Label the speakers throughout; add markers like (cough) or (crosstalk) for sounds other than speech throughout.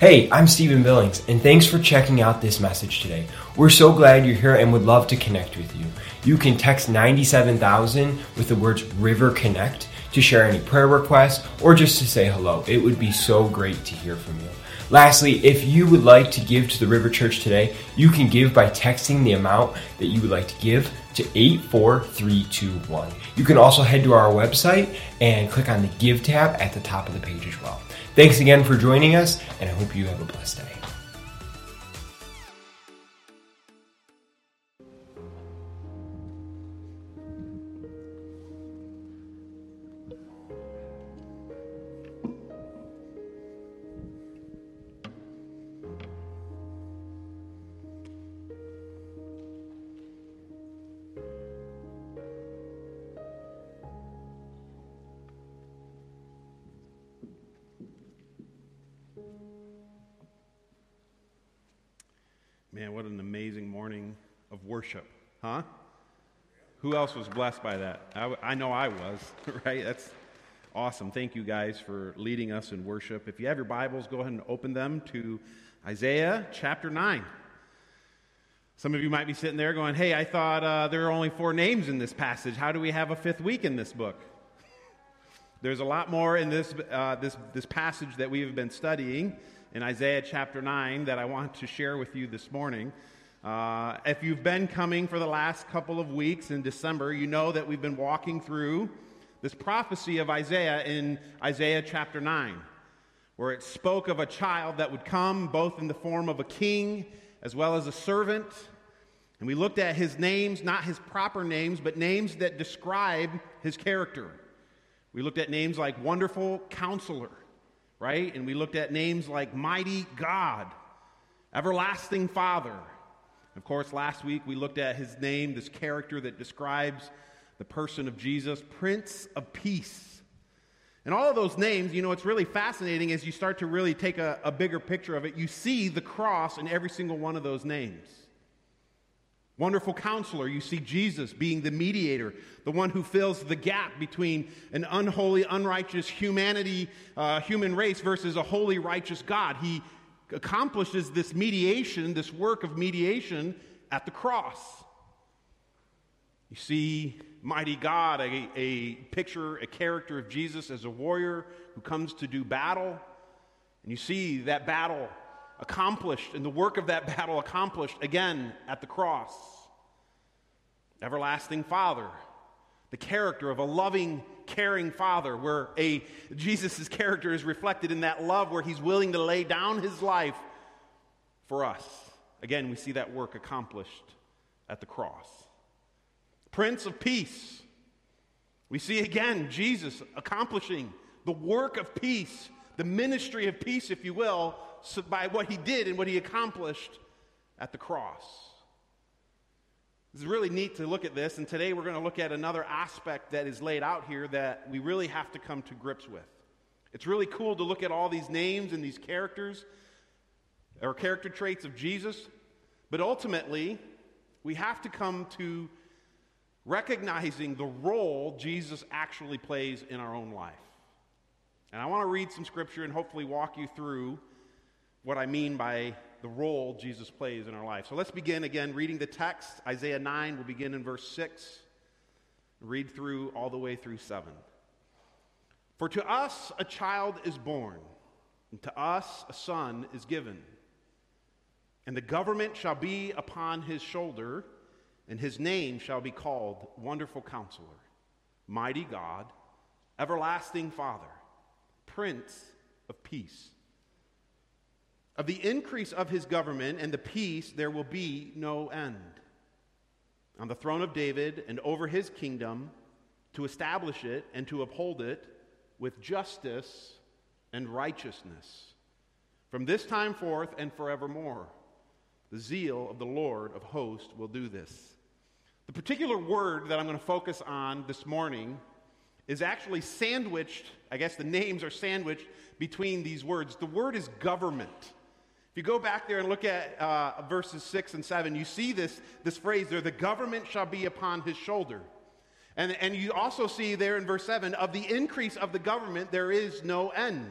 Speaker 1: Hey, I'm Stephen Billings, and thanks for checking out this message today. We're so glad you're here and would love to connect with you. You can text 97000 with the words River Connect to share any prayer requests or just to say hello. It would be so great to hear from you. Lastly, if you would like to give to the River Church today, you can give by texting the amount that you would like to give to 84321. You can also head to our website and click on the Give tab at the top of the page as well. Thanks again for joining us, and I hope you have a blessed day.
Speaker 2: Who else was blessed by that? I, I know I was, (laughs) right? That's awesome. Thank you guys for leading us in worship. If you have your Bibles, go ahead and open them to Isaiah chapter 9. Some of you might be sitting there going, Hey, I thought uh, there are only four names in this passage. How do we have a fifth week in this book? (laughs) There's a lot more in this, uh, this, this passage that we have been studying in Isaiah chapter 9 that I want to share with you this morning. Uh, if you've been coming for the last couple of weeks in December, you know that we've been walking through this prophecy of Isaiah in Isaiah chapter 9, where it spoke of a child that would come both in the form of a king as well as a servant. And we looked at his names, not his proper names, but names that describe his character. We looked at names like Wonderful Counselor, right? And we looked at names like Mighty God, Everlasting Father. Of course, last week we looked at his name, this character that describes the person of Jesus, Prince of Peace. And all of those names, you know, it's really fascinating as you start to really take a, a bigger picture of it. You see the cross in every single one of those names. Wonderful counselor, you see Jesus being the mediator, the one who fills the gap between an unholy, unrighteous humanity, uh, human race versus a holy, righteous God. He accomplishes this mediation, this work of mediation at the cross. You see mighty God, a, a picture, a character of Jesus as a warrior who comes to do battle. And you see that battle accomplished and the work of that (laughs) battle accomplished again at the cross. Everlasting Father, the character of a loving, caring Father, where a Jesus' character is reflected in that love where he's willing to lay down his life for us. Again, we see that work accomplished at the cross. Prince of Peace. We see again Jesus accomplishing the work of peace, the ministry of peace, if you will, by what he did and what he accomplished at the cross. It's really neat to look at this, and today we're going to look at another aspect that is laid out here that we really have to come to grips with. It's really cool to look at all these names and these characters or character traits of Jesus, but ultimately, we have to come to recognizing the role Jesus actually plays in our own life. And I want to read some scripture and hopefully walk you through what I mean by the role Jesus plays in our life. So let's begin again reading the text. Isaiah 9, we'll begin in verse 6, read through all the way through 7. For to us a child is born, and to us a son is given. And the government shall be upon his shoulder, and his name shall be called Wonderful Counselor, Mighty God, Everlasting Father, Prince of Peace. Of the increase of his government and the peace, there will be no end. On the throne of David and over his kingdom, to establish it and to uphold it with justice and righteousness. From this time forth and forevermore, the zeal of the Lord of hosts will do this. The particular word that I'm going to focus on this morning is actually sandwiched, I guess the names are sandwiched between these words. The word is government you go back there and look at uh, verses 6 and 7, you see this, this phrase there the government shall be upon his shoulder. And, and you also see there in verse 7 of the increase of the government, there is no end.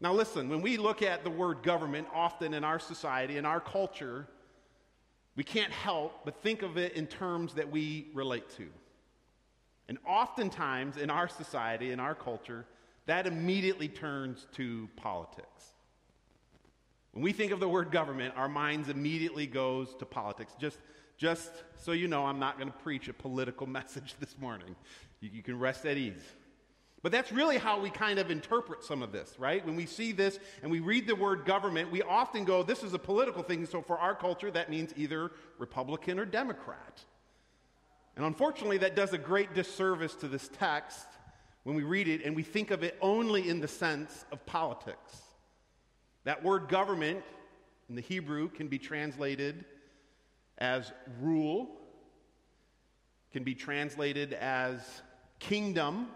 Speaker 2: Now, listen, when we look at the word government, often in our society, in our culture, we can't help but think of it in terms that we relate to. And oftentimes in our society, in our culture, that immediately turns to politics. When we think of the word government, our minds immediately goes to politics. Just, just so you know, I'm not going to preach a political (laughs) message this morning. You, you can rest at ease. But that's really how we kind of interpret some of this, right? When we see this and we read the word government, we often go, this is a political thing. So for our culture, that means either Republican or Democrat. And unfortunately, that does a great disservice to this text when we read it and we think of it only in the sense of politics. That word government in the Hebrew can be translated as rule, can be translated as kingdom,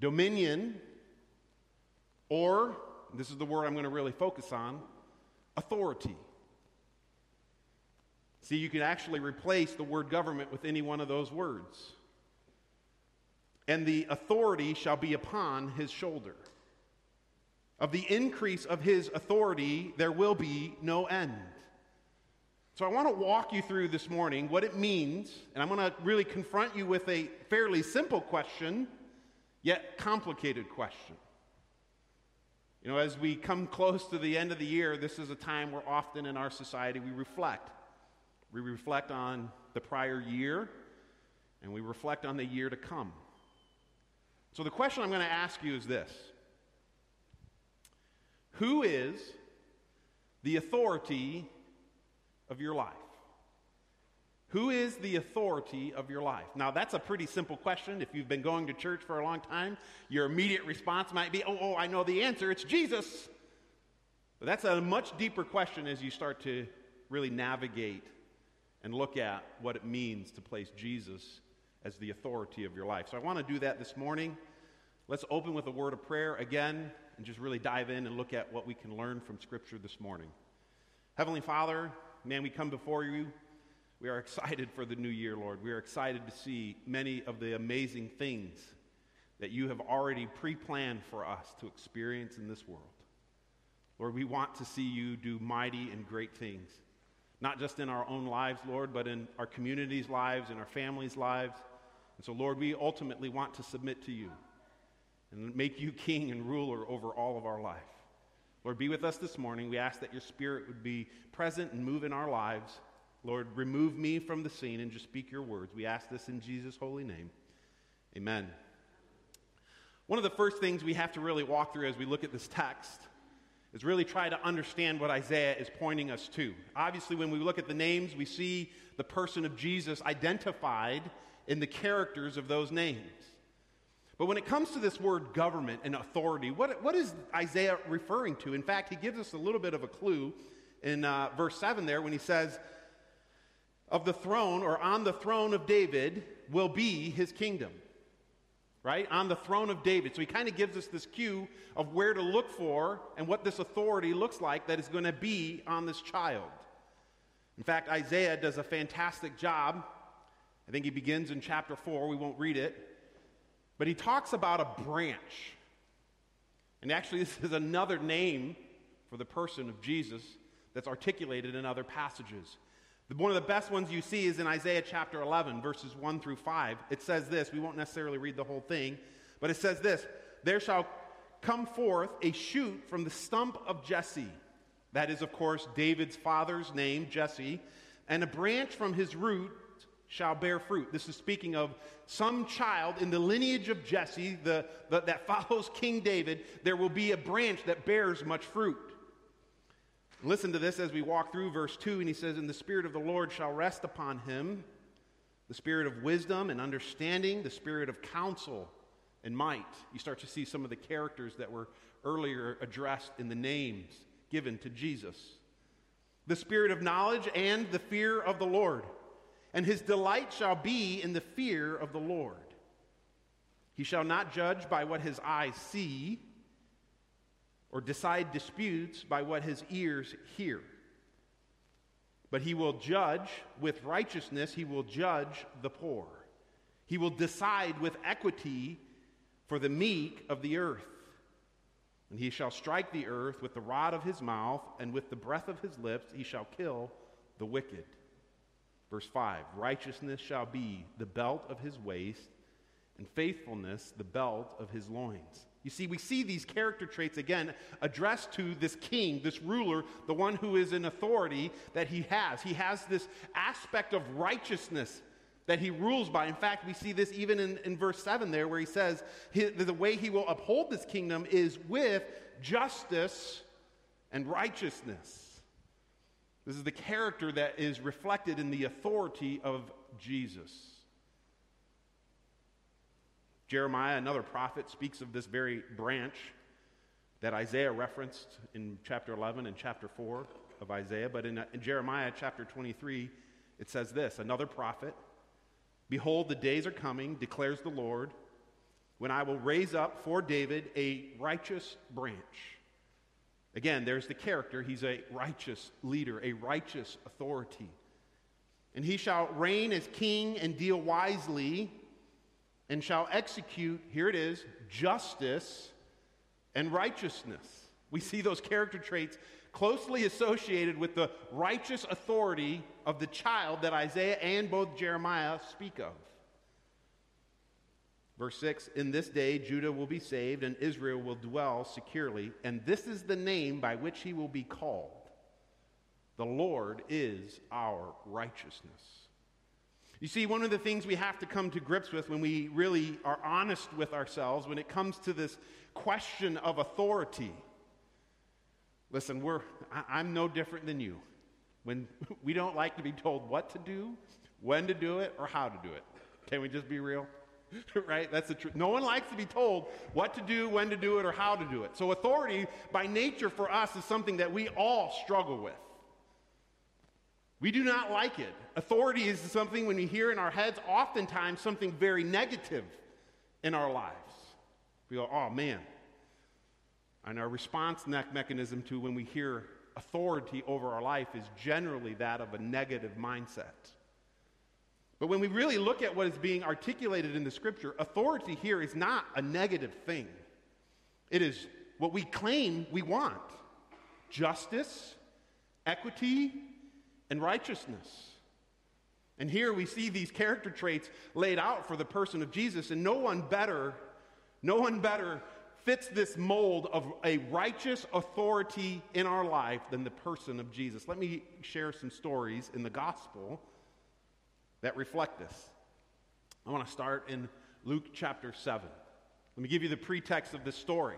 Speaker 2: dominion, or, this is the word I'm going to really focus on, authority. See, you can actually replace the word government with any one of those words. And the authority shall be upon his shoulder. Of the increase of his authority, there will be no end. So I want to walk you through this morning what it means, and I'm going to really confront you with a fairly simple question, yet complicated question. You know, as we come close to the end of the year, this is a time where often in our society we reflect. We reflect on the prior year and we reflect on the year to come. So, the question I'm going to ask you is this Who is the authority of your life? Who is the authority of your life? Now, that's a pretty simple question. If you've been going to church for a long time, your immediate response might be, oh, oh, I know the answer. It's Jesus. But that's a much deeper question as you start to really navigate and look at what it means to place Jesus as the authority of your life. So I want to do that this morning. Let's open with a word of prayer again and just really dive in and look at what we can learn from Scripture this morning. Heavenly Father, man, we come before you. We are excited for the new year, Lord. We are excited to see many of the amazing things that you have already pre planned for us to experience in this world. Lord, we want to see you do mighty and great things not just in our own lives, Lord, but in our communities' lives, in our families' lives. And so, Lord, we ultimately want to submit to you and make you king and ruler over all of our life. Lord, be with us this morning. We ask that your spirit would be present and move in our lives. Lord, remove me from the scene and just speak your words. We ask this in Jesus' holy name. Amen. One of the first things we have to really walk through as we look at this text is really try to understand what Isaiah is pointing us to. Obviously, when we look at the names, we see the person of Jesus identified in the characters of those names. But when it comes to this word government and authority, what, what is Isaiah referring to? In fact, he gives us a little bit of a clue in uh, verse 7 there when he says, Of the throne or on the throne of David will be his kingdom right? On the throne of David. So he kind of gives us this cue of where to look for and what this authority looks like that is going to be on this child. In fact, Isaiah does a fantastic job. I think he begins in chapter 4. We won't read it. But he talks about a branch. And actually, (laughs) this is another name for the person of Jesus that's articulated in other passages. One of the best ones you see is in Isaiah chapter 11, verses 1 through 5. It says this. We won't necessarily read the whole thing, but it says this There shall come forth a shoot from the stump of Jesse. That is, of course, David's father's name, Jesse. And a branch from his root shall bear fruit. This is speaking of some child in the lineage of Jesse the, the, that (laughs) follows King David. There will be a branch that bears much fruit. Listen to this as we walk through verse 2, and he says, And the Spirit of the Lord shall rest upon him the spirit of wisdom and understanding, the spirit of counsel and might. You start to see some of the characters that were earlier addressed in the names given to Jesus. The spirit of knowledge and the fear of the Lord. And his delight shall be in the fear of the Lord. He shall not judge by what his eyes see or decide disputes by what his ears hear. But he will judge with righteousness, he will judge the poor. He will decide with equity for the meek of the earth. And he shall strike the earth with the rod of his mouth, and with the breath of his lips he shall kill the wicked. Verse 5 Righteousness shall be the belt of his waist, and faithfulness the belt of his loins. You see, we see these character traits again addressed to this king, this ruler, the one who is in authority that he has. He has this aspect of righteousness that he rules by. In fact, we see this even in, in verse 7 there, where he says the way he will uphold this kingdom is with justice and righteousness. This is the character that is reflected in the authority of Jesus. Jeremiah, another prophet, speaks of this very branch that Isaiah referenced in chapter 11 and chapter 4 of Isaiah. But in, uh, in Jeremiah chapter 23, it says this another prophet Behold, the days are coming, declares the Lord, when I will raise up for David a righteous branch. Again, there's the character. He's a righteous leader, a righteous authority. And he shall reign as king and deal wisely, and shall execute, here it is, justice and righteousness. We see those character traits closely associated with the righteous authority of the child that Isaiah and both Jeremiah speak of. Verse 6 In this day Judah will be saved and Israel will dwell securely, and this is the name by which he will be called. The Lord is our righteousness. You see, one of the things we have to come to grips with when we really are honest with ourselves when it comes to this question of authority Listen, we're, I, am no different than you. When (laughs) we don't like to be told what to do, when to do it, or how to do it. Can we just be real? (laughs) right? That's the truth. No one likes to be told what to do, when to do it, or how to do it. So, authority by nature for us is something that we all struggle with. We do not like it. Authority is something when we hear in our heads, oftentimes something very negative in our lives. We go, oh man, and our response mechanism to when we hear authority over our life is generally that of a negative mindset. But when we really look at what is being articulated in the scripture, authority here is not a negative thing. It is what we claim we want justice, equity, and righteousness. And here we see these character traits laid out for the person of Jesus, and no one better, no one better fits this mold of a righteous authority in our life than the person of Jesus. Let me share some stories in the gospel that reflect this. I want to start in Luke chapter 7. Let me give you the pretext of this story.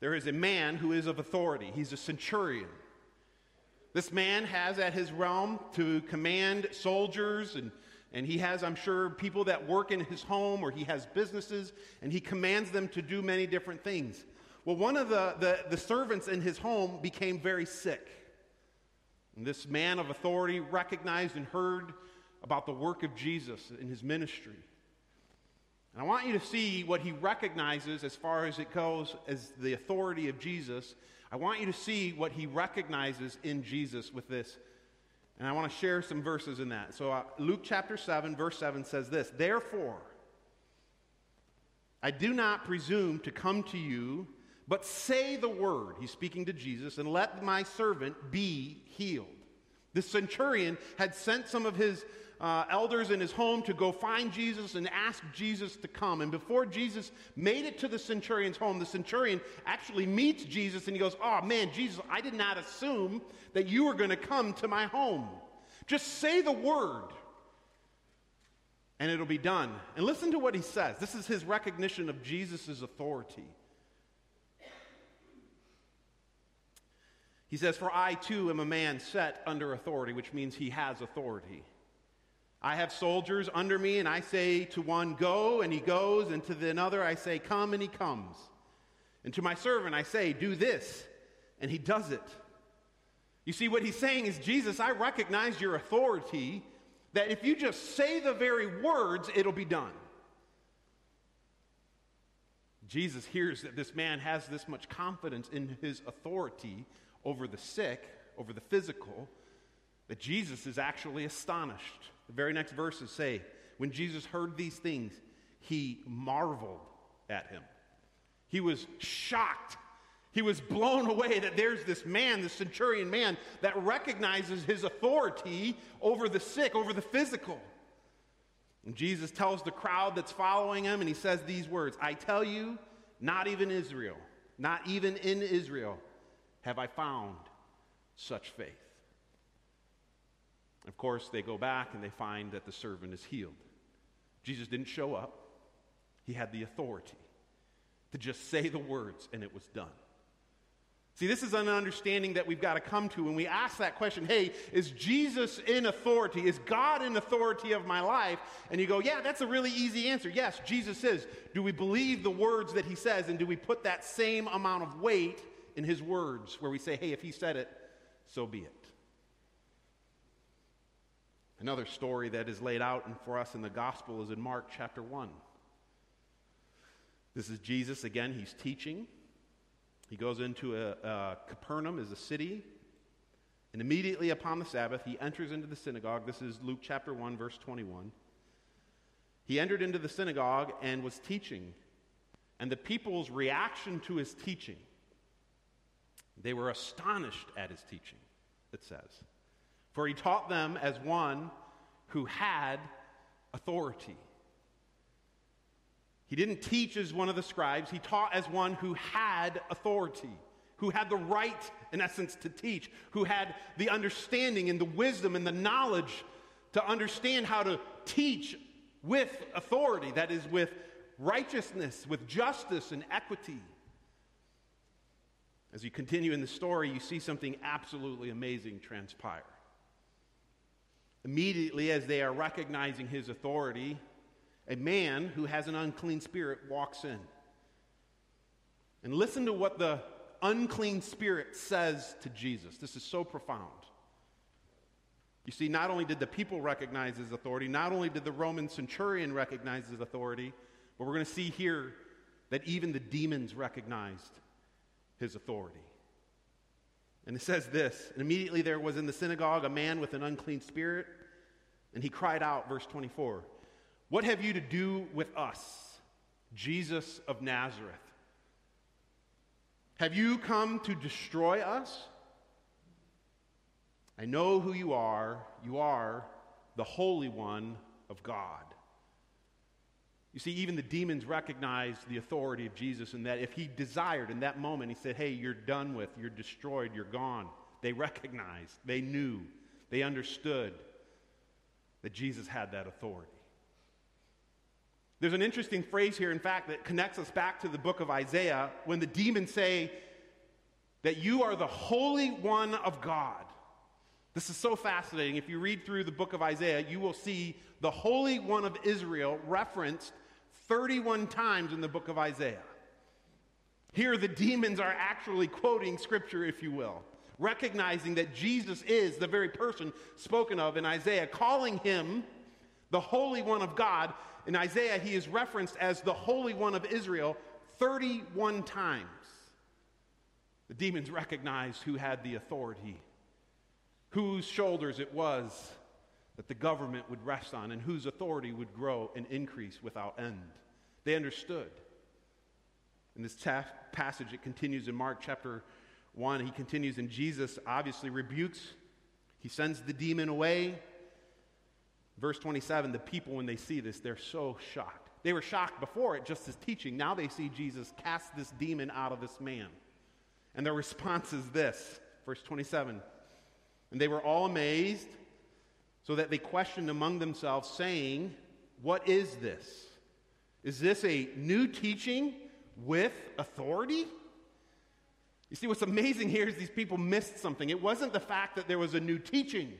Speaker 2: There is a man who is of authority, he's a centurion. This man has at his realm to command soldiers and and he has, I'm sure, people that work in his home or he has businesses, and he commands them to do many different things. Well, one of the, the, the servants in his home became very sick. And this man of authority recognized and heard about the work of Jesus in his ministry. And I want you to see what he recognizes as far as it goes as the authority of Jesus. I want you to see what he recognizes in Jesus with this and I want to share some verses in that. So, uh, Luke chapter 7, verse 7 says this Therefore, I do not presume to come to you, but say the word. He's speaking to Jesus, and let my servant be healed. The centurion had sent some of his uh, elders in his home to go find Jesus and ask Jesus to come. And before Jesus made it to the centurion's home, the centurion actually meets Jesus and he goes, Oh man, Jesus, I did not assume that you were going to come to my home. Just say the word and it'll be done. And listen to what he says. This is his recognition of Jesus' authority. He says, For I too am a man set under authority, which means he has authority. I have soldiers under me, and I say to one, Go, and he goes, and to the another, I say, Come, and he comes. And to my servant, I say, Do this, and he does it. You see, what he's saying is, Jesus, I recognize your authority, that if you just say the very words, it'll be done. Jesus hears that this man has this much confidence in his authority over the sick, over the physical, that Jesus is actually astonished. The very next verses say, when Jesus heard these things, he marveled at him. He was shocked He was blown away that there's this man, this centurion man, that recognizes his authority over the sick, over the physical. And Jesus tells the crowd that's following him, and he says these words I tell you, not even Israel, not even in Israel, have I found such faith. Of course, they go back and they find that the servant is healed. Jesus didn't show up, he had the authority to just say the words, and it was done. See, this is an understanding that we've got to come to when we ask that question hey, is Jesus in authority? Is God in authority of my life? And you go, yeah, that's a really easy answer. Yes, Jesus is. Do we believe the words that he says, and do we put that same amount of weight in his words where we say, hey, if he said it, so be it? Another story that is laid out for us in the gospel is in Mark chapter 1. This is Jesus again, he's teaching. He goes into a, a Capernaum is a city, and immediately upon the Sabbath, he enters into the synagogue. This is Luke chapter 1, verse 21. He entered into the synagogue and was teaching, and the people's reaction to his teaching, they were astonished at his teaching, it says. For he taught them as one who had authority. He didn't teach as one of the scribes, he taught as one who had authority, who had the right, in essence, to teach, who had the understanding and the wisdom and the knowledge to understand how to teach with authority, that is, with righteousness, with justice and equity. As you continue in the story, you see something absolutely amazing transpire. Immediately, as they are recognizing his authority, a man who has an unclean spirit walks in. And listen to what the unclean spirit says to Jesus. This is so profound. You see, not only did the people recognize his authority, not only did the Roman centurion recognize his authority, but we're going to see here that even the demons recognized his authority. And it says this And immediately there was in the synagogue a man with an unclean spirit, and he cried out, verse 24. What have you to do with us, Jesus of Nazareth? Have you come to destroy us? I know who you are. You are the Holy One of God. You see, even the demons recognized the authority of Jesus and that if he desired in that moment, he said, Hey, you're done with, you're destroyed, you're gone. They recognized, they knew, they understood that Jesus had that authority. There's an interesting phrase here, in fact, that connects us back to the book of Isaiah when the demons say that you are the Holy One of God. This is so fascinating. If you read through the book of Isaiah, you will see the Holy One of Israel referenced 31 times in the book of Isaiah. Here, the demons are actually quoting scripture, if you will, recognizing that Jesus is the very person spoken of in Isaiah, calling him the Holy One of God in Isaiah, he is referenced as the Holy One of Israel 31 times. The demons recognized who had the authority, whose shoulders it was that the government would rest on, and whose authority would grow and increase without end. They understood. In this ta- passage, it continues in Mark chapter 1. He continues, and Jesus obviously rebukes, he sends the demon away. Verse 27 the people, when they see this, they're so shocked. They were shocked before it, just his teaching. Now they see Jesus cast this demon out of this man. And their response is this verse 27 And they were all amazed, so that they questioned among themselves, saying, What is this? Is this a new teaching with authority? You see, what's amazing here is these people missed something. It wasn't the fact that there was a new teaching.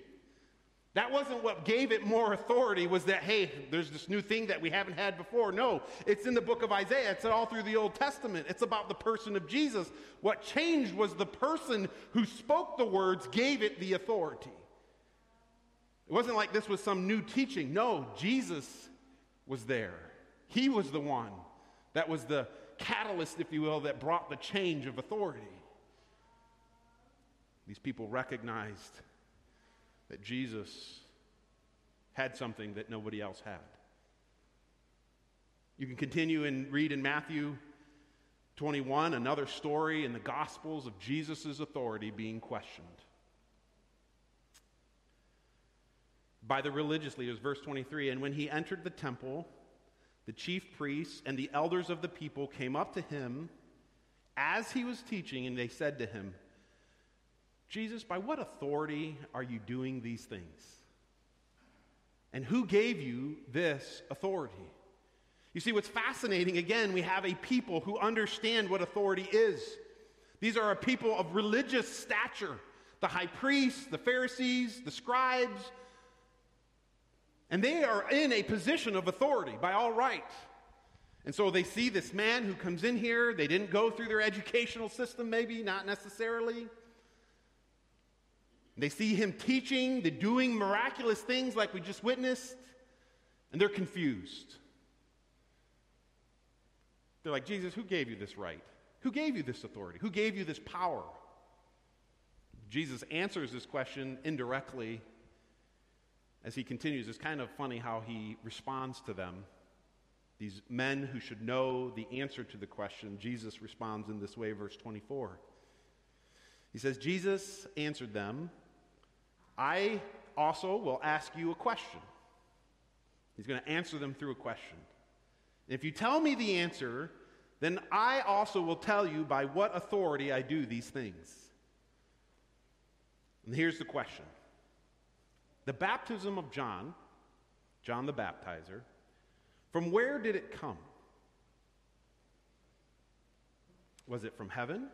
Speaker 2: That wasn't what gave it more authority, was that, hey, there's this new thing that we haven't had before. No, it's in the book of Isaiah. It's all through the Old Testament. It's about the person of Jesus. What changed was the person who spoke the words gave it the authority. It wasn't like this was some new teaching. No, Jesus was there. He was the one that was the catalyst, if you will, that brought the change of authority. These people recognized that Jesus had something that nobody else had. You can continue and read in Matthew 21, another story in the Gospels of Jesus' authority being questioned. By the religious leaders, verse 23, and when he entered the temple, the chief priests and the elders of the people came up to him as he was teaching, and they said to him, Jesus, by what authority are you doing these things? And who gave you this authority? You see, what's fascinating, again, we have a people who understand what authority is. These are a people of religious stature the high priests, the Pharisees, the scribes. And they are in a position of authority by all right. And so they see this man who comes in here. They didn't go through their educational system, maybe, not necessarily. They see him teaching, they're doing miraculous things like we just witnessed, and they're confused. They're like, Jesus, who gave you this right? Who gave you this authority? Who gave you this power? Jesus answers this question indirectly as he continues. It's kind of funny how he responds to them. These men who should know the answer to the question, Jesus responds in this way, verse 24. He says, Jesus answered them, I also will ask you a question. He's going to answer them through a question. If you tell me the answer, then I also will tell you by what authority I do these things. And here's the question The baptism of John, John the baptizer, from where did it come? Was it from heaven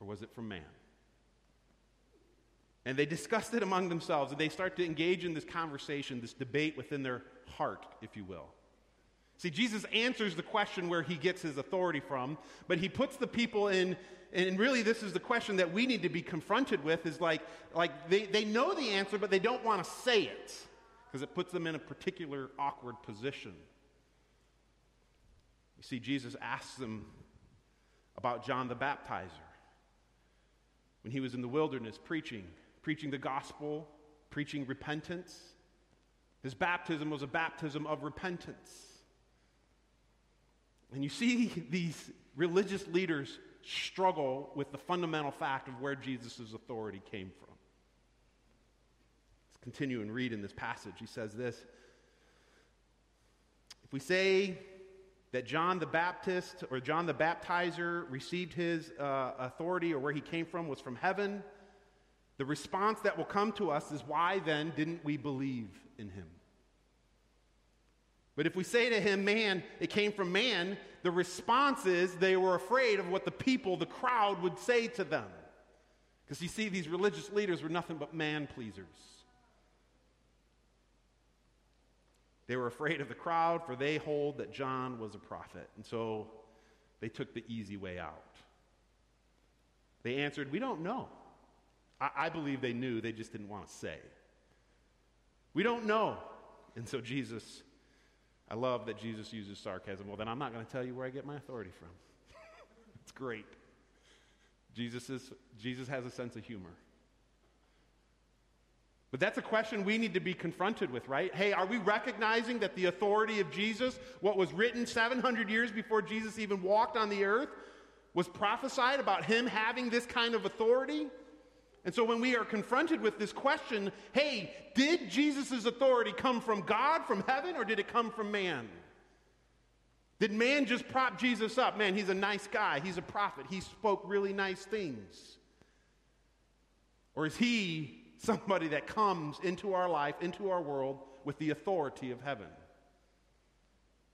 Speaker 2: or was it from man? And they discussed it among themselves, and they start to engage in this conversation, this debate within their heart, if you will. See, Jesus answers the question where he gets his authority from, but he puts the people in, and really this is the question that we need to be confronted with is like, like they, they know the answer, but they don't want to say it because it puts them in a particular awkward position. You see, Jesus asks them about John the Baptizer when he was in the wilderness preaching, preaching the gospel, preaching repentance. His baptism was a baptism of repentance. And you see (laughs) these religious leaders struggle with the fundamental fact of where Jesus' authority came from. Let's continue and read in this passage. He says this If we say that John the Baptist or John the Baptizer received his uh, authority or where he came from was from heaven, the response that will come to us is why then didn't we believe in him? But if we say to him, man, it came from man, the response is they were afraid of what the people, the crowd, would say to them. Because you see, these religious leaders were nothing but man pleasers. They were afraid of the crowd, for they hold that John was a prophet. And so they took the easy way out. They answered, We don't know. I, I believe they knew, they just didn't want to say. We don't know. And so Jesus I love that Jesus uses sarcasm. Well, then I'm not going to tell you where I get my authority from. (laughs) it's great. Jesus, is, Jesus has a sense of humor. But that's a question we need to be confronted with, right? Hey, are we recognizing that the authority of Jesus, what was written 700 years before Jesus even walked on the earth, was prophesied about him having this kind of authority? And so when we are confronted with this question, hey, did Jesus' authority come from God, from heaven, or did it come from man? Did man just prop Jesus up? Man, he's a nice guy. He's a prophet. He spoke really nice things. Or is he somebody that comes into our life, into our world, with the authority of heaven?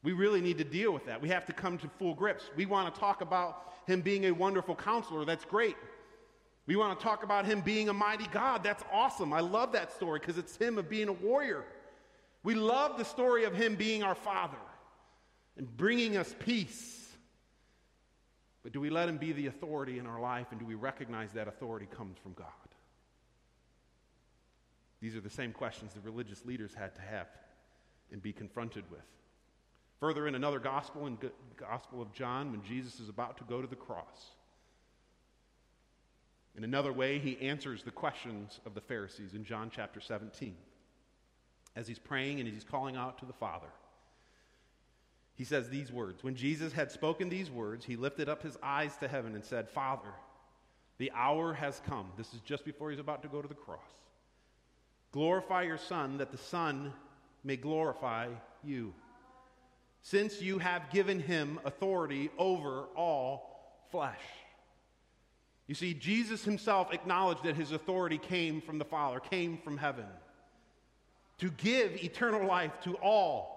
Speaker 2: We really need to deal with that. We have to come to full grips. We want to talk about him being a wonderful counselor. That's great. We want to talk about him being a mighty God. That's awesome. I love that story because it's him of being a warrior. We love the story of him being our father and bringing us peace. But do we let him be the authority in our life and do we recognize that authority comes from God? These are the same questions the religious leaders had to have and be confronted with. Further in another gospel, in Gospel of John, when Jesus is about to go to the cross, in another way, he answers the questions of the Pharisees in John chapter 17. As he's praying and he's calling out to the Father, he says these words When Jesus had spoken these words, he lifted up his eyes to heaven and said, Father, the hour has come. This is just before he's about to go to the cross. Glorify your Son, that the Son may glorify you, since you have given him authority over all flesh. You see, Jesus himself acknowledged that his authority came from the Father, came from heaven, to give eternal life to all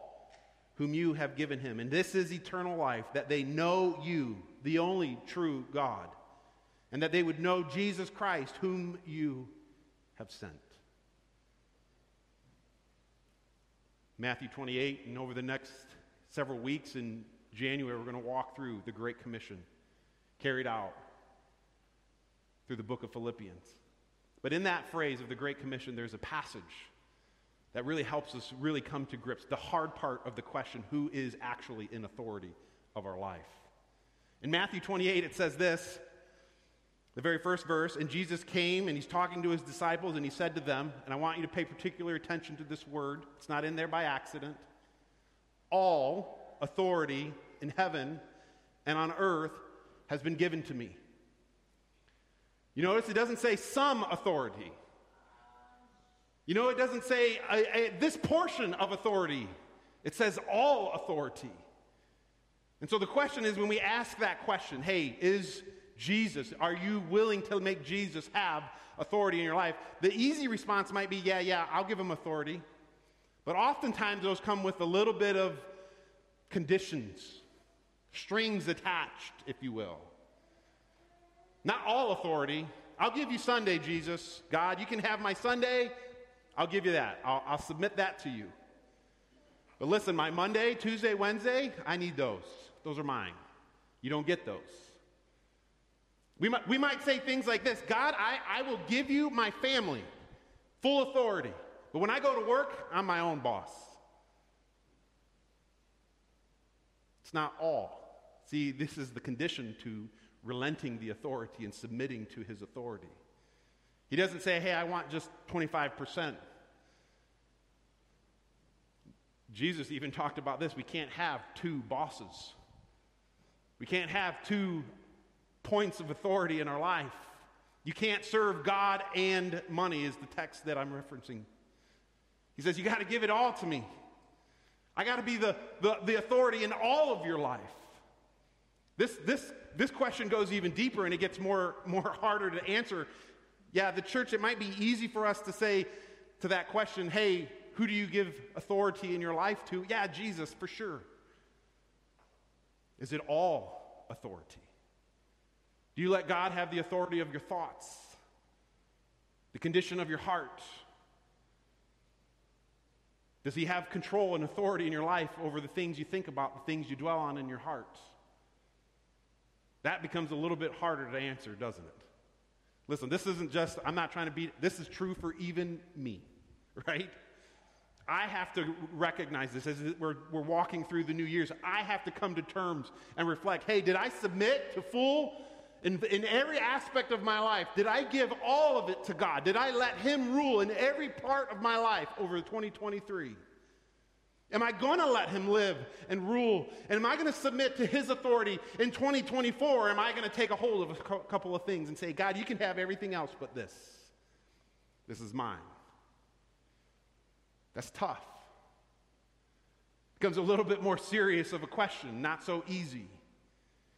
Speaker 2: whom you have given him. And this is eternal life, that they know you, the only true God, and that they would know Jesus Christ, whom you have sent. Matthew 28, and over the next several weeks in January, we're going to walk through the Great Commission carried out through the book of Philippians. But in that phrase of the Great Commission, there's a passage that really helps us really come to grips the hard part of the question who is actually in authority of our life. In Matthew 28, it says this the very first verse, and Jesus came and he's talking to his disciples and he said to them, and I want you to pay particular attention to this word, it's not in there by accident. All authority in heaven and on earth has been given to me. You notice it doesn't say some authority. You know, it doesn't say this portion of authority, it says all authority. And so the question is when we ask that question, hey, is Jesus, are you willing to make Jesus have authority in your life? The easy response might be, yeah, yeah, I'll give him authority. But oftentimes those come with a little bit of conditions, strings attached, if you will. Not all authority. I'll give you Sunday, Jesus. God, you can have my Sunday, I'll give you that. I'll, I'll submit that to you. But listen, my Monday, Tuesday, Wednesday, I need those. Those are mine. You don't get those. We might, we might say things like this God, I, I will give you my family, full authority. But when I go to work, I'm my own boss. It's not all. See, this is the condition to relenting the authority and submitting to his authority. He doesn't say, hey, I want just 25%. Jesus even talked about this. We can't have two bosses, we can't have two points of authority in our life. You can't serve God and money, is the text that I'm referencing. He says, You got to give it all to me. I got to be the, the, the authority in all of your life. This, this, this question goes even deeper and it gets more, more harder to answer yeah, the church, it might be easy for us to say to that question, hey, who do you give authority in your life to? Yeah, Jesus, for sure. Is it all authority? Do you let God have the authority of your thoughts, the condition of your heart? Does He have control and authority in your life over the things you think about, the things you dwell on in your heart? That becomes a little bit harder to answer, doesn't it? Listen, this isn't just, I'm not trying to be, this is true for even me, (laughs) right? I have to recognize this as we're, we're walking through the new years. I have to come to terms and reflect hey, did I submit to full, in, in every aspect of my life? Did I give all of it to God? Did I let Him rule in every part of my life over 2023? Am I going to let him live and rule? And am I going to submit to his authority in 2024? Or am I going to take a hold of a couple of things and say, God, you can have everything else but this? This is mine. That's tough. Becomes a little bit more serious of a question, not so easy.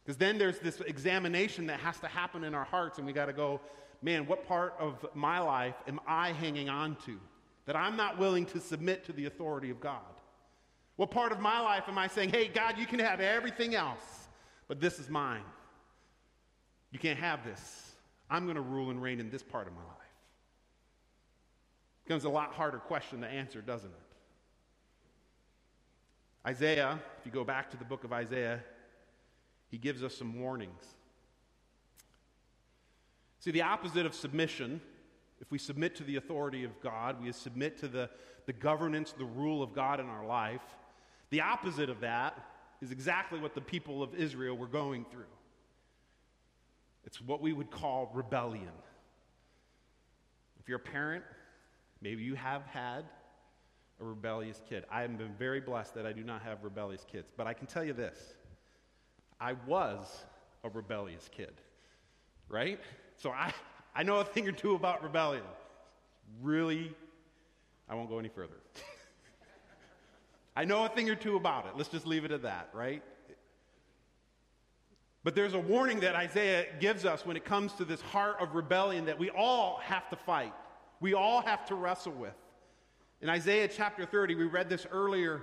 Speaker 2: Because then there's this examination that has to happen in our hearts, and we got to go, man, what part of my life am I hanging on to that I'm not willing to submit to the authority of God? What part of my life am I saying, hey, God, you can have everything else, but this is mine? You can't have this. I'm going to rule and reign in this part of my life. Becomes a lot harder question to answer, doesn't it? Isaiah, if you go back to the book of Isaiah, he gives us some warnings. See, the opposite of submission, if we submit to the authority of God, we submit to the, the governance, the rule of God in our life, the opposite of that is exactly what the people of Israel were going through. It's what we would call rebellion. If you're a parent, maybe you have had a rebellious kid. I have been very blessed that I do not have rebellious kids. But I can tell you this I was a rebellious kid, right? So I, I know a thing or two about rebellion. Really, I won't go any further. (laughs) I know a thing or two about it. Let's just leave it at that, right? But there's a warning that Isaiah gives us when it comes to this heart of rebellion that we all have to fight. We all have to wrestle with. In Isaiah chapter 30, we read this earlier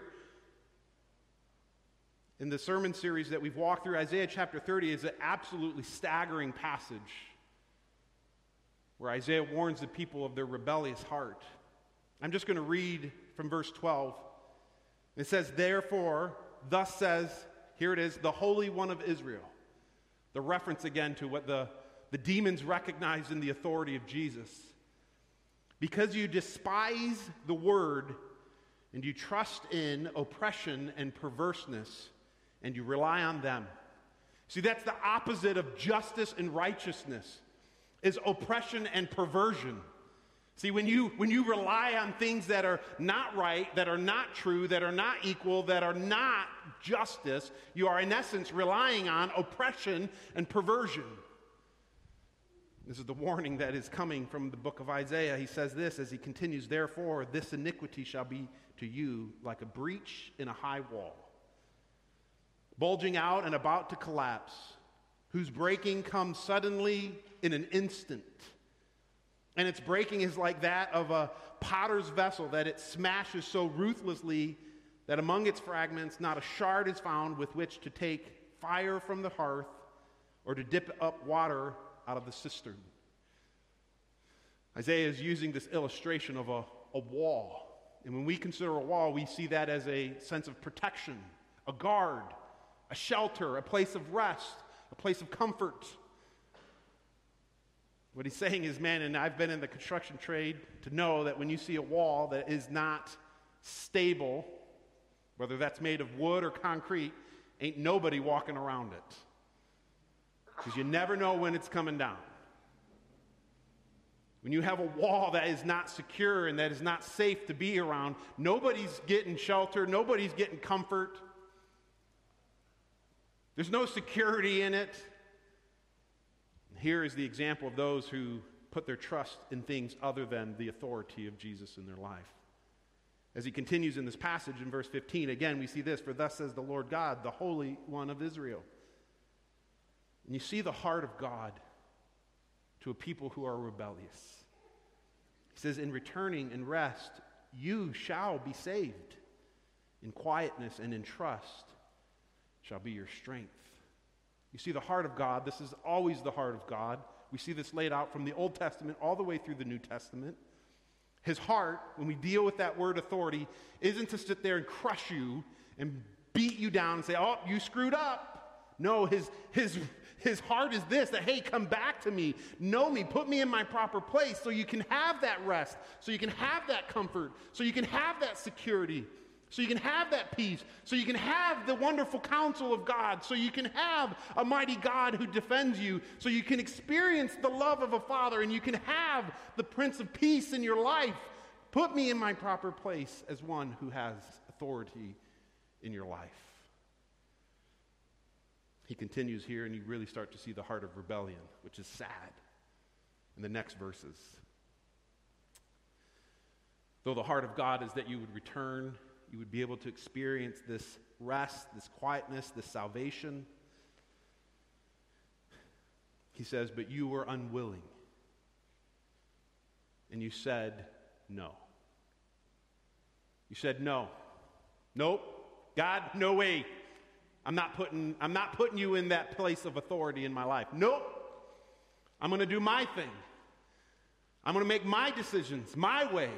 Speaker 2: in the sermon series that we've walked through. Isaiah chapter 30 is an absolutely staggering passage where Isaiah warns the people of their rebellious heart. I'm just going to read from verse 12. It says, Therefore, thus says, here it is, the Holy One of Israel. The reference again to what the, the demons recognize in the authority of Jesus. Because you despise the word and you trust in oppression and perverseness and you rely on them. See, that's the opposite of justice and righteousness is oppression and perversion. See, when you, when you rely on things that are not right, that are not true, that are not equal, that are not justice, you are in essence relying on oppression and perversion. This is the warning that is coming from the book of Isaiah. He says this as he continues, Therefore, this iniquity shall be to you like a breach in a high wall, bulging out and about to collapse, whose breaking comes suddenly in an instant. And its breaking is like that of a potter's vessel, that it smashes so ruthlessly that among its fragments not a shard is found with which to take fire from the hearth or to dip up water out of the cistern. Isaiah is using this illustration of a, a wall. And when we consider a wall, we see that as a sense of protection, a guard, a shelter, a place of rest, a place of comfort. What he's saying is, man, and I've been in the construction trade to know that when you see a wall that is not stable, whether that's made of wood or concrete, ain't nobody walking around it. Because you never know when it's coming down. When you have a wall that is not secure and that is not safe to be around, nobody's getting shelter, nobody's getting comfort. There's no security in it. Here is the example of those who put their trust in things other than the authority of Jesus in their life. As he continues in this passage in verse 15, again, we see this For thus says the Lord God, the Holy One of Israel. And you see the heart of God to a people who are rebellious. He says, In returning and rest, you shall be saved. In quietness and in trust shall be your strength. You see the heart of God. This is always the heart of God. We see this laid out from the Old Testament all the way through the New Testament. His heart, when we deal with that word authority, isn't to sit there and crush you and beat you down and say, oh, you screwed up. No, his, his, his heart is this that, hey, come back to me, know me, put me in my proper place so you can have that rest, so you can have that comfort, so you can have that security. So you can have that peace. So you can have the wonderful counsel of God. So you can have a mighty God who defends you. So you can experience the love of a father and you can have the Prince of Peace in your life. Put me in my proper place as one who has authority in your life. He continues here and you really start to see the heart of rebellion, which is sad in the next verses. Though the heart of God is that you would return you would be able to experience this rest, this quietness, this salvation. He says, But you were unwilling. And you said, No. You said, No. Nope. God, no way. I'm not putting, I'm not putting you in that place of authority in my life. Nope. I'm going to do my thing. I'm going to make my decisions my way.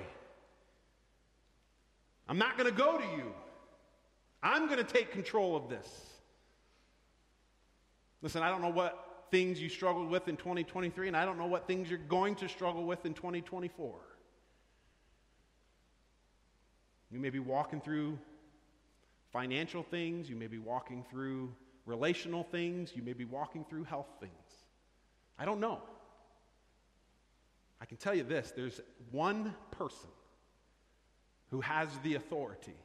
Speaker 2: I'm not going to go to you. I'm going to take control of this. Listen, I don't know what things you struggled with in 2023, and I don't know what things you're going to struggle with in 2024. You may be walking through financial things, you may be walking through relational things, you may be walking through health things. I don't know. I can tell you this there's one person who has the authority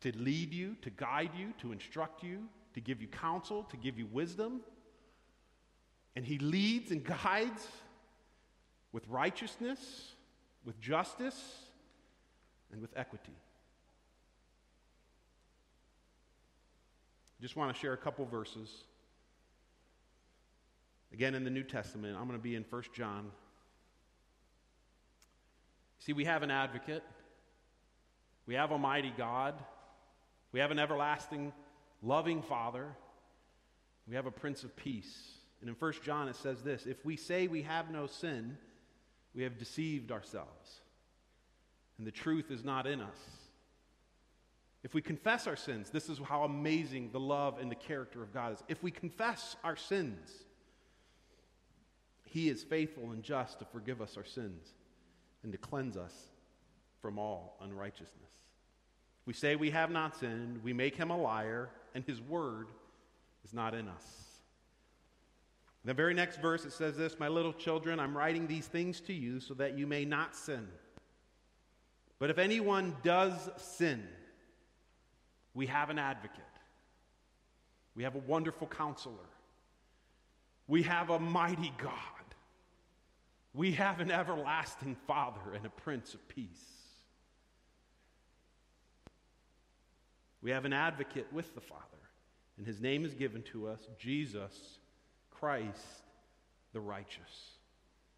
Speaker 2: to lead you, to guide you, to instruct you, to give you counsel, to give you wisdom. And he leads and (laughs) guides with righteousness, with justice, and with equity. Just want to share a couple verses. Again, in the New Testament, I'm going to be in 1 John. See, we have an advocate, we have Almighty God, we have an everlasting, loving Father, we have a Prince of Peace. And in 1 John, it says this If we say we have no sin, we have deceived ourselves, and the truth is not in us. If we confess our sins, this is how amazing the love and the character of God is. If we confess our sins, He is faithful and just to forgive us our sins and to cleanse us from all unrighteousness. We say we have not sinned, we make Him a liar, and His word is not in us. The very next verse, it says this My little children, I'm writing these things to you so that you may not sin. But if anyone does sin, we have an advocate. We have a wonderful counselor. We have a mighty God. We have an everlasting Father and a Prince of Peace. We have an advocate with the Father, and his name is given to us Jesus Christ the righteous.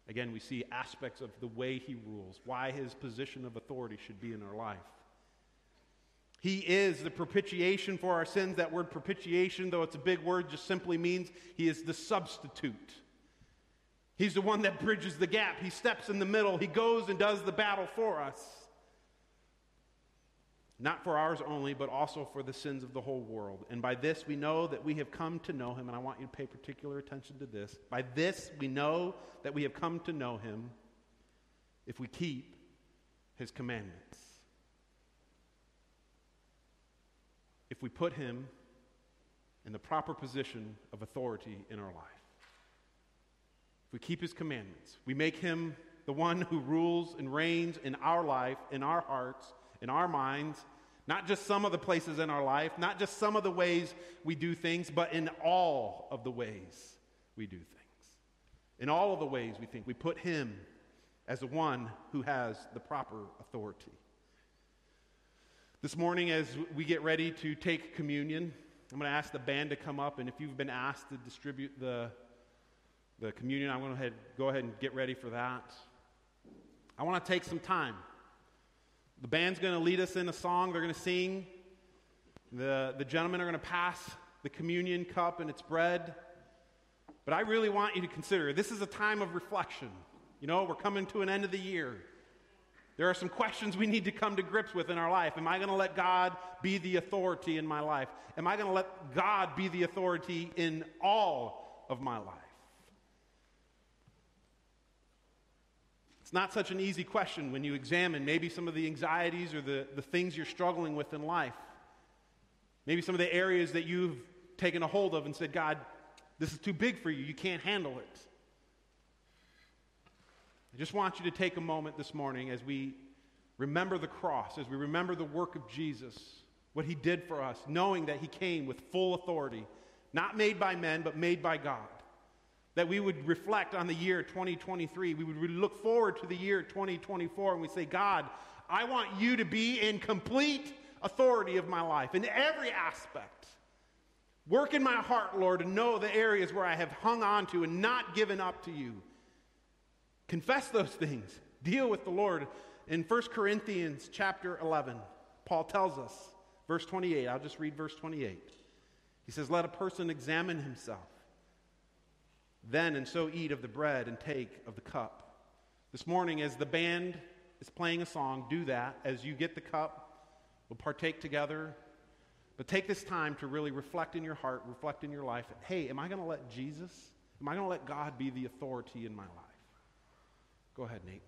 Speaker 2: Again, we see aspects of the way he rules, why his position of authority should be in our life. He is the propitiation for our sins. That word propitiation, though it's a big word, just simply means he is the substitute. He's the one that bridges the gap. He steps in the middle. He goes and does the battle for us. Not for ours only, but also for the sins of the whole world. And by this we know that we have come to know him. And I want you to pay particular attention to this. By this we know that we have come to know him if we keep his commandments. if we put him in the proper position of authority in our life. If we keep his commandments, we make him the one who rules and reigns in our life, in our hearts, in our minds, not just some of the places in our life, not just some of the ways we do things, but in all of the ways we do things. In all of the ways we think, we put him as the one who has the proper authority. This morning, as we get ready to take communion, I'm going to ask the band to come up, and if you've been asked to distribute the, the communion, I'm going to go ahead and get ready for that. I want to take some time. The band's going to lead us in a song, they're going to sing. The, the gentlemen are going to pass the communion cup and its bread. But I really want you to consider this is a time of reflection. You know, we're coming to an end of the year. There are some questions we need to come to grips with in our life. Am I going to let God be the authority in my life? Am I going to let God be the authority in all of my life? It's not such an easy question when you examine maybe some of the anxieties or the, the things you're struggling with in life. Maybe some of the areas that you've taken a hold of and said, God, this is too big for you. You can't handle it. I just want you to take a moment this morning as we remember the cross, as we remember the work of Jesus, what he did for us, knowing that he came with full authority, not made by men, but made by God. That we would reflect on the year 2023. We would look forward to the year 2024 and we say, God, I want you to be in complete authority of my life in every aspect. Work in my heart, Lord, to know the areas where I have hung on to and not given up to you. Confess those things. Deal with the Lord. In 1 Corinthians chapter 11, Paul tells us, verse 28, I'll just read verse 28. He says, Let a person examine himself, then and so eat of the bread and take of the cup. This morning, as the band is playing a song, do that. As you get the cup, we'll partake together. But take this time to really reflect in your heart, reflect in your life. Hey, am I going to let Jesus, am I going to let God be the authority in my life? Go ahead, Nate.